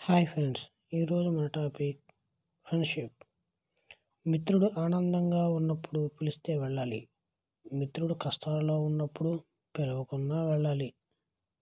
Hi friends ఈరోజు మన topic friendship. మిత్రుడు ఆనందంగా ఉన్నప్పుడు పిలిస్తే వెళ్ళాలి. మిత్రుడు కష్టాల్లో ఉన్నప్పుడు పిలవకుండా వెళ్ళాలి.